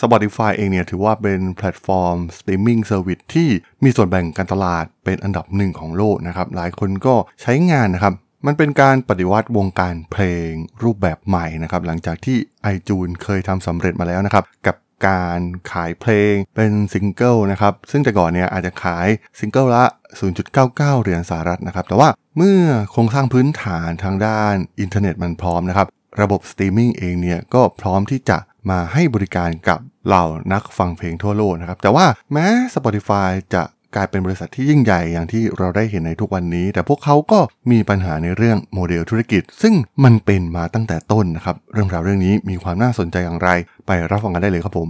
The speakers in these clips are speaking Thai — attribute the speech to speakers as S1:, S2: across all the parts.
S1: Spotify เองเนี่ยถือว่าเป็นแพลตฟอร์ม streaming service ที่มีส่วนแบ่งการตลาดเป็นอันดับหนึ่งของโลกนะครับ หลายคนก็ใช้งานนะครับ มันเป็นการปฏิวัติวงการเพลงรูปแบบใหม่นะครับ หลังจากที่ iTunes เคยทำสำเร็จมาแล้วนะครับ กับการขายเพลงเป็นซิงเกิลนะครับ ซึ่งแต่ก่อนเนี่ยอาจจะขายซิงเกิลละ 0.99 เหรียญสหรัฐนะครับ แต่ว่าเมื่อโครงสร้างพื้นฐานทางด้านอินเทอร์เน็ตมันพร้อมนะครับ ระบบสตรีมมิ่งเองเนี่ยก็พร้อมที่จะ มาให้บริการกับเหล่านักฟังเพลงทั่วโลกนะครับ แต่ว่าแม้ Spotify จะกลายเป็นบริษัทที่ยิ่งใหญ่อย่างที่เราได้เห็นในทุกวันนี้ แต่พวกเขาก็มีปัญหาในเรื่องโมเดลธุรกิจ ซึ่งมันเป็นมาตั้งแต่ต้นนะครับ เรื่องราวเรื่องนี้มีความน่าสนใจอย่างไร ไปรับฟังกันได้เลยครับผม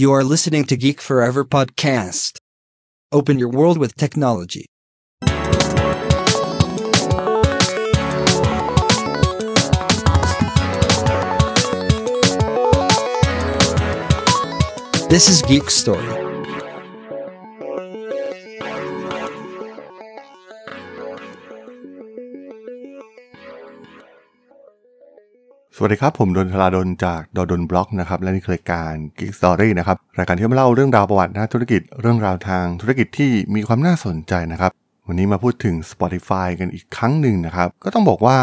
S2: You are listening to Geek Forever podcast. Open your world with technology. This is Geek Story.
S1: สวัสดีครับ ผมดนทลาดนจากดดนบล็อกนะครับ และนี่คือรายการ Geek Story นะครับ รายการที่มาเล่าเรื่องราวประวัติด้าธุรกิจเรื่องราวทางธุรกิจที่มีความน่าสนใจนะครับ วันนี้มาพูดถึง Spotify กันอีกครั้งหนึ่งนะครับ ก็ต้องบอกว่า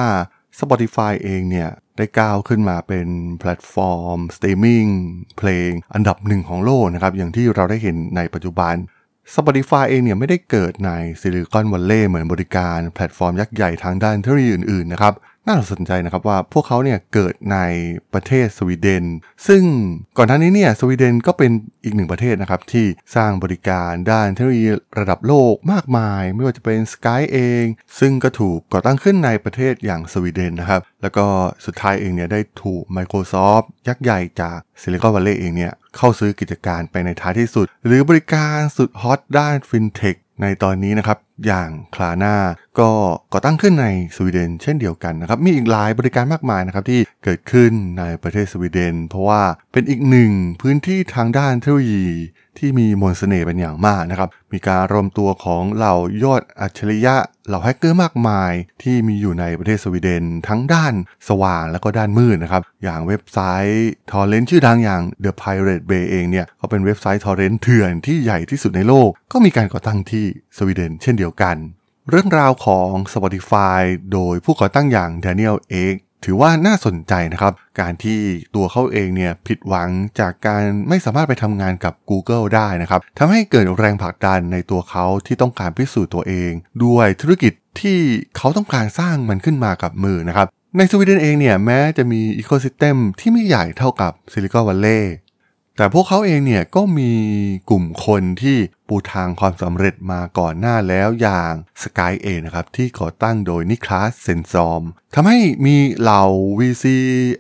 S1: Spotify เองเนี่ย ได้ก้าวขึ้นมาเป็นแพลตฟอร์มสตรีมมิ่งเพลงอันดับหนึ่งของโลกนะครับ อย่างที่เราได้เห็นในปัจจุบัน Spotify เองเนี่ยไม่ได้เกิดใน Silicon Valley เหมือนบริการแพลตฟอร์มยักษ์ใหญ่ทางด้านเทคโนโลยีอื่นๆนะครับ น่าสนใจนะครับว่าพวกเขาเนี่ยเกิดในประเทศสวีเดน ซึ่งก่อนหน้านี้เนี่ยสวีเดนก็เป็นอีกหนึ่งประเทศนะครับที่สร้างบริการด้านเทคโนโลยีระดับโลกมากมาย ไม่ว่าจะเป็น Skype เอง ซึ่งก็ถูกก่อตั้งขึ้นในประเทศอย่างสวีเดนนะครับ แล้วก็สุดท้ายเองเนี่ยได้ถูก Microsoft ยักษ์ใหญ่จาก Silicon Valley เองเนี่ยเข้าซื้อกิจการไปในท้ายที่สุด หรือบริการสุดฮอตด้านฟินเทคในตอนนี้นะครับ อย่าง Klarna ก็ก่อตั้งขึ้นในสวีเดนเช่นเดียวกันนะครับ มีอีกหลายบริการมากมายนะครับที่เกิดขึ้นในประเทศสวีเดน เพราะว่าเป็นอีกหนึ่งพื้นที่ทางด้านเทคโนโลยีที่มีมนต์เสน่ห์เป็นอย่างมากนะครับ มีการรวมตัวของเหล่ายอดอัจฉริยะ เหล่าแฮกเกอร์มากมาย ที่มีอยู่ในประเทศสวีเดน ทั้งด้านสว่างและก็ด้านมืดนะครับ อย่างเว็บไซต์ทอร์เรนต์ชื่อดังอย่าง The Pirate Bay เองเนี่ยก็เป็นเว็บไซต์ทอร์เรนต์เถื่อนที่ใหญ่ที่สุดในโลก ก็มีการก่อตั้งที่สวีเดน เช่นเดียวกัน เรื่องราวของ Spotify โดยผู้ก่อตั้งอย่าง Daniel Ek ถือว่าน่าสนใจนะครับ การที่ตัวเขาเองเนี่ยผิดหวังจากการไม่สามารถไปทำงานกับ Google ได้นะครับทำให้เกิดแรงผลักดันในตัวเขาที่ต้องการพิสูจน์ตัวเอง ด้วยธุรกิจที่เขาต้องการสร้างมันขึ้นมากับมือนะครับในสวีเดนเองเนี่ยแม้จะมี ecosystem ที่ไม่ใหญ่เท่ากับซิลิคอนวัลเลย์ แต่พวกเขาเองเนี่ยก็มีกลุ่มคนที่ปูทางความสำเร็จมาก่อนหน้าแล้วอย่าง Sky เองนะครับที่ก่อตั้งโดย Niklas Zennström ทำให้มีเหล่า VC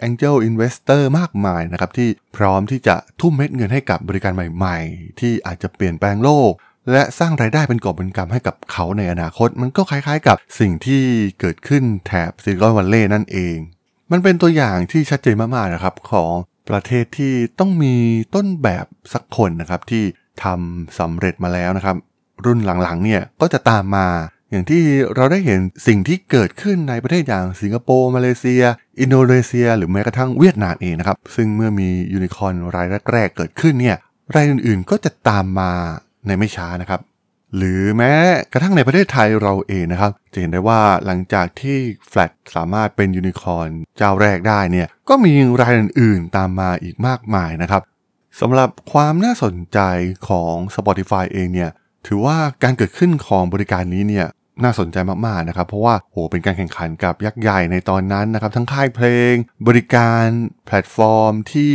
S1: Angel Investor มากมายนะครับที่พร้อมที่จะทุ่มเม็ดเงินให้กับบริการใหม่ๆ ที่อาจจะเปลี่ยนแปลงโลก และสร้างรายได้เป็นกอบเป็นกำให้กับเขาในอนาคต มันก็คล้ายๆกับสิ่งที่เกิดขึ้นแถบซิลิคอนวัลเลย์นั่นเอง มันเป็นตัวอย่างที่ชัดเจนมากๆนะครับของ ประเทศที่ต้องมีต้นแบบสักคนนะครับที่ทำสำเร็จมาแล้วนะครับ รุ่นหลังๆเนี่ยก็จะตามมา อย่างที่เราได้เห็นสิ่งที่เกิดขึ้นในประเทศอย่างสิงคโปร์มาเลเซีย อินโดนีเซีย หรือแม้กระทั่งเวียดนามเองนะครับ ซึ่งเมื่อมียูนิคอร์นรายแรกๆเกิดขึ้นเนี่ยรายอื่นๆก็จะตามมาในไม่ช้านะครับ หรือแม้กระทั่งในประเทศไทยเราเองนะครับ จะเห็นได้ว่าหลังจากที่แฟลตสามารถเป็นยูนิคอร์นเจ้าแรกได้เนี่ยก็มีรายอื่นๆตามมาอีกมากมายนะครับสำหรับความน่าสนใจของ Spotify เองเนี่ยถือว่าการเกิดขึ้นของบริการนี้เนี่ยน่าสนใจมากๆนะครับ เพราะว่าโหเป็นการแข่งขันกับยักษ์ใหญ่ในตอนนั้นนะครับ ทั้งค่ายเพลง บริการแพลตฟอร์มที่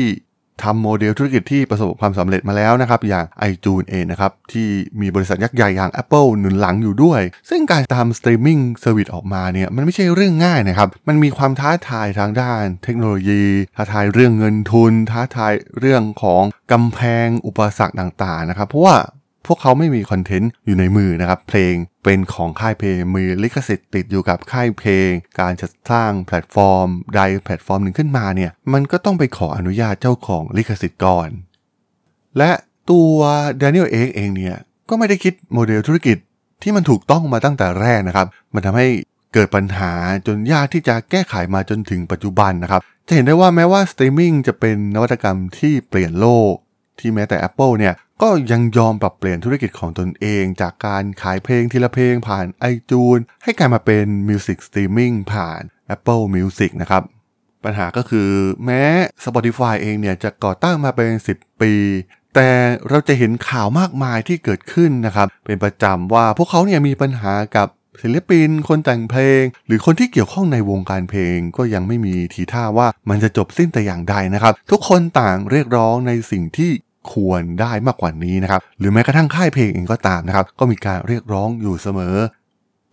S1: ทำโมเดลธุรกิจที่ประสบความสำเร็จมาแล้วนะครับ อย่าง iTunes เองนะครับที่มีบริษัทยักษ์ใหญ่อย่าง Apple หนุนหลังอยู่ด้วย ซึ่งการทำ streaming service ออกมาเนี่ยมันไม่ใช่เรื่องง่ายนะครับ มันมีความท้าทายทางด้านเทคโนโลยี ท้าทายเรื่องเงินทุน ท้าทายเรื่องของกำแพงอุปสรรคต่างๆนะครับ เพราะว่า พวกเขาไม่มีคอนเทนต์อยู่ในมือนะครับ เพลงเป็นของค่ายเพลงมีลิขสิทธิ์ติดอยู่กับค่ายเพลง การจะสร้างแพลตฟอร์ม ใดแพลตฟอร์มหนึ่งขึ้นมาเนี่ยมันก็ต้องไปขออนุญาตเจ้าของลิขสิทธิ์ก่อน และตัว Daniel เองเองเนี่ยก็ไม่ได้คิดโมเดลธุรกิจที่มันถูกต้องมาตั้งแต่แรกนะครับ มันทำให้เกิดปัญหาจนยากที่จะแก้ไขมาจนถึงปัจจุบันนะครับ จะเห็นได้ว่าแม้ว่าสตรีมมิ่งจะเป็นนวัตกรรมที่เปลี่ยนโลก ที่แม้แต่ Apple เนี่ยก็ยังยอมปรับเปลี่ยนธุรกิจของตนเอง จากการขายเพลงทีละเพลงผ่าน iTunes ให้กลายมาเป็น Music Streaming ผ่าน Apple Music นะครับ ปัญหาก็คือแม้ Spotify เองเนี่ยจะก่อตั้งมาเป็น 10 ปี แต่เราจะเห็นข่าวมากมายที่เกิดขึ้นนะครับ เป็นประจำว่าพวกเขาเนี่ยมีปัญหากับศิลปิน คนแต่งเพลง หรือคนที่เกี่ยวข้องในวงการเพลงก็ยังไม่มีทีท่าว่ามันจะจบสิ้นแต่อย่างใดนะครับ ทุกคนต่างเรียกร้องในสิ่งที่ ควรได้มากกว่านี้นะครับ หรือแม้กระทั่งค่ายเพลงเองก็ตามนะครับ ก็มีการเรียกร้องอยู่เสมอ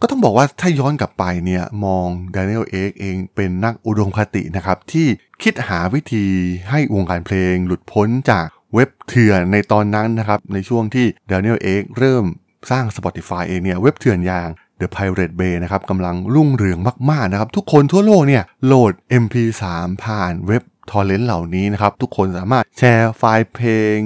S1: ก็ต้องบอกว่าถ้าย้อนกลับไปเนี่ย มองด a นิเอลเอกเองเป็นนักอุดมคตินะครับ ที่คิดหาวิธีให้วงการเพลงหลุดพ้นจากเว็บเถื่อนในตอนนั้นนะครับ ในช่วงที่ด a นิเอลเอกเริ่มสร้าง Spotify เองเนี่ยเว็บเถื่อนอย่าง The Pirate Bay นะครับกำลังรุ่งเรืองมากๆนะครับ ทุกคนทั่วโลกเนี่ยโหลด MP3 ผ่านเว็บ ทอร์เรนต์เหล่านี้นะครับ ทุกคนสามารถแชร์ไฟล์เพลง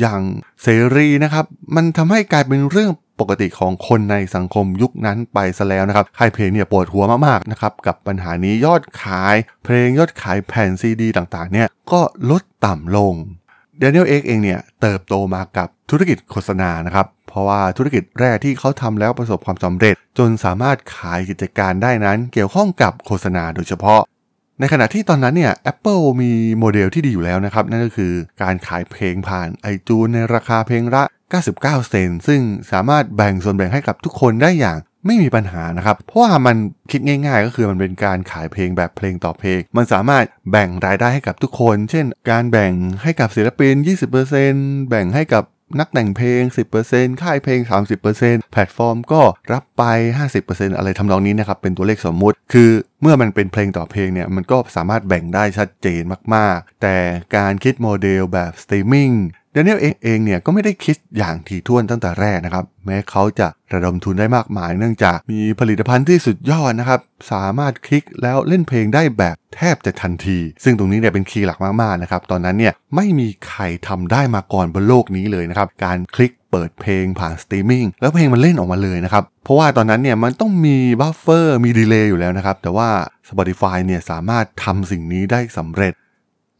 S1: อย่างเสรีนะครับ มันทำให้กลายเป็นเรื่องปกติของคนในสังคมยุคนั้นไปซะแล้วนะครับค่ายเพลงเนี่ยปวดหัวมากๆนะครับกับปัญหานี้ยอดขาย เพลงยอดขายแผ่นซีดีต่างๆ เนี่ยก็ลดต่ำลงเดนิเอลเอ็กเองเนี่ยเติบโตมากับธุรกิจโฆษณานะครับ เพราะว่าธุรกิจแรกที่เขาทำแล้วประสบความสำเร็จ จนสามารถขายกิจการได้นั้นเกี่ยวข้องกับโฆษณาโดยเฉพาะ ในขณะที่ตอนนั้นเนี่ย Apple มีโมเดลที่ดีอยู่แล้วนะครับ นั่นก็คือการขายเพลงผ่าน iTunes ในราคาเพลงละ 99 เซนต์ซึ่งสามารถแบ่งส่วนแบ่งให้กับทุกคนได้อย่างไม่มีปัญหานะครับ เพราะว่ามันคิดง่าย ๆ ก็คือมันเป็นการขายเพลงแบบเพลงต่อเพลง มันสามารถแบ่งรายได้ให้กับทุกคน เช่น การแบ่งให้กับศิลปิน 20%แบ่งให้กับ นักแต่งเพลง 10%ค่ายเพลง 30%แพลตฟอร์มก็รับไป 50%อะไรทำนองนี้นะครับเป็นตัวเลขสมมุติ คือเมื่อมันเป็นเพลงต่อเพลงเนี่ยมันก็สามารถแบ่งได้ชัดเจนมากๆ แต่การคิดโมเดลแบบสตรีมมิ่ง Daniel Ek เองเนี่ยก็ไม่ได้คิดอย่างถี่ถ้วนตั้งแต่แรกนะครับ แม้เขาจะระดมทุนได้มากมาย เนื่องจากมีผลิตภัณฑ์ที่สุดยอดนะครับ สามารถคลิกแล้วเล่นเพลงได้แบบแทบจะทันที ซึ่งตรงนี้เนี่ยเป็น key หลักมากๆนะครับ ตอนนั้นเนี่ยไม่มีใครทำได้มาก่อนบนโลกนี้เลยนะครับ การคลิกเปิดเพลงผ่านสตรีมมิ่งแล้วเพลงมันเล่นออกมาเลยนะครับ เพราะว่าตอนนั้นเนี่ยมันต้องมี buffer มี delay อยู่แล้วนะครับ แต่ว่า Spotify เนี่ยสามารถทำสิ่งนี้ได้สำเร็จ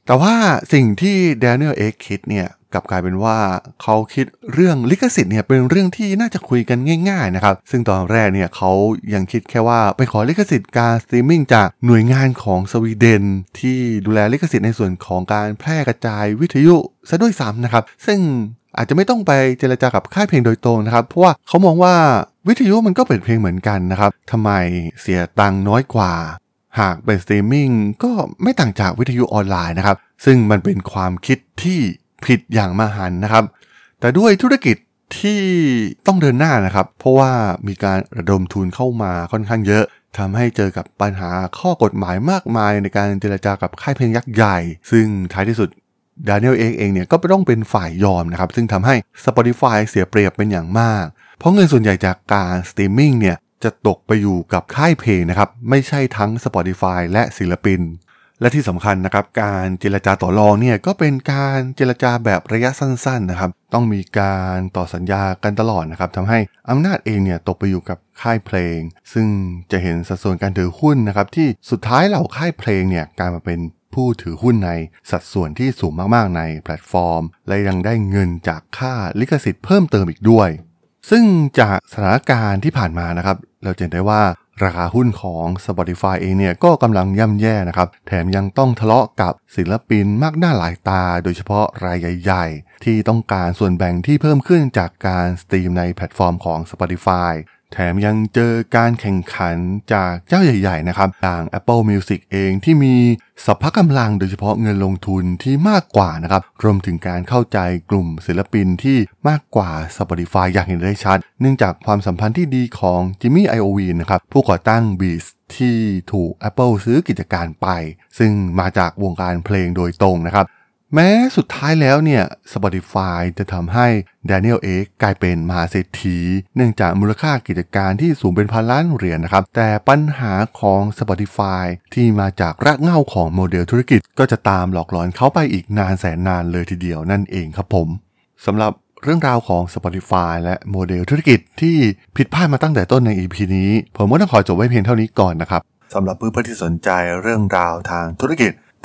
S1: แต่ว่าสิ่งที่ Daniel X คิดเนี่ย กลับกลายเป็นว่าเขาคิดเรื่องลิขสิทธิ์เนี่ยเป็นเรื่องที่น่าจะคุยกันง่าย ๆนะครับ ซึ่งตอนแรกเนี่ยเขายังคิดแค่ว่าไปขอลิขสิทธิ์การสตรีมมิ่งจากหน่วยงานของสวีเดน ที่ดูแลลิขสิทธิ์ในส่วนของการแพร่กระจายวิทยุซะด้วยซ้ำนะครับ ซึ่งอาจจะไม่ต้องไปเจรจากับค่ายเพลงโดยตรงนะครับ เพราะว่าเขามองว่าวิทยุมันก็เป็นเพลงเหมือนกันนะครับทำไมเสียตังค์น้อยกว่า หากเป็นสตรีมมิ่งก็ไม่ต่างจากวิทยุออนไลน์นะครับ ซึ่งมันเป็นความคิดที่ ผิดอย่างมหันต์นะครับ แต่ด้วยธุรกิจที่ต้องเดินหน้านะครับ เพราะว่ามีการระดมทุนเข้ามาค่อนข้างเยอะทำให้เจอกับปัญหาข้อกฎหมายมากมายในการเจรจากับค่ายเพลงยักษ์ใหญ่ ซึ่งท้ายที่สุด Daniel Ek เองเนี่ยก็ต้องเป็นฝ่ายยอมนะครับ ซึ่งทำให้ Spotify เสียเปรียบเป็นอย่างมาก เพราะเงินส่วนใหญ่จากการสตรีมมิ่งเนี่ยจะตกไปอยู่กับค่ายเพลงนะครับ ไม่ใช่ทั้ง Spotify และศิลปิน และที่สำคัญนะครับการเจรจาต่อรองเนี่ยก็เป็นการเจรจาแบบระยะสั้นๆนะครับต้องมีการต่อสัญญากันตลอดนะครับทำให้อำนาจเองเนี่ยตกไปอยู่กับค่ายเพลง ซึ่งจะเห็นสัดส่วนการถือหุ้นนะครับที่สุดท้ายเหล่าค่ายเพลงเนี่ยกลายมาเป็นผู้ถือหุ้นในสัดส่วนที่สูงมากๆในแพลตฟอร์ม และยังได้เงินจากค่าลิขสิทธิ์เพิ่มเติมอีกด้วย ซึ่งจากสถานการณ์ที่ผ่านมานะครับเราเห็นได้ว่า ราคาหุ้นของ Spotify เองเนี่ยก็กำลังย่ำแย่นะครับ แถมยังต้องทะเลาะกับศิลปินมากหน้าหลายตา โดยเฉพาะรายใหญ่ๆ ที่ต้องการส่วนแบ่งที่เพิ่มขึ้นจากการสตรีมในแพลตฟอร์มของ Spotify แถมยังเจอการแข่งขันจากเจ้าใหญ่ๆนะครับอย่าง Apple Music เองที่มีสัพพะกำลังโดยเฉพาะเงินลงทุนที่มากกว่านะครับรวมถึงการเข้าใจกลุ่มศิลปินที่มากกว่า Spotify อย่างเห็นได้ชัด เนื่องจากความสัมพันธ์ที่ดีของจิมมี่ไอโอวีนะครับผู้ก่อตั้ง Beats ที่ถูก Apple ซื้อกิจการไป ซึ่งมาจากวงการเพลงโดยตรงนะครับ แม้สุดท้ายแล้วเนี่ย Spotify จะทำให้ Daniel X กลายเป็นมหาเศรษฐี เนื่องจากมูลค่ากิจการที่สูงเป็นพันล้านเหรียญนะครับ แต่ปัญหาของ Spotify ที่มาจากรากเหง้าของโมเดลธุรกิจ ก็จะตามหลอกหลอนเขาไปอีกนานแสนนานเลยทีเดียวนั่นเองครับผมสำหรับเรื่องราวของ Spotify และโมเดลธุรกิจที่ผิดพลาดมาตั้งแต่ต้นใน EP นี้ ผมก็ต้องขอจบไว้เพียงเท่านี้ก่อนนะครับสำหรับเพื่อนๆที่สนใจเรื่องราวทางธุรกิจ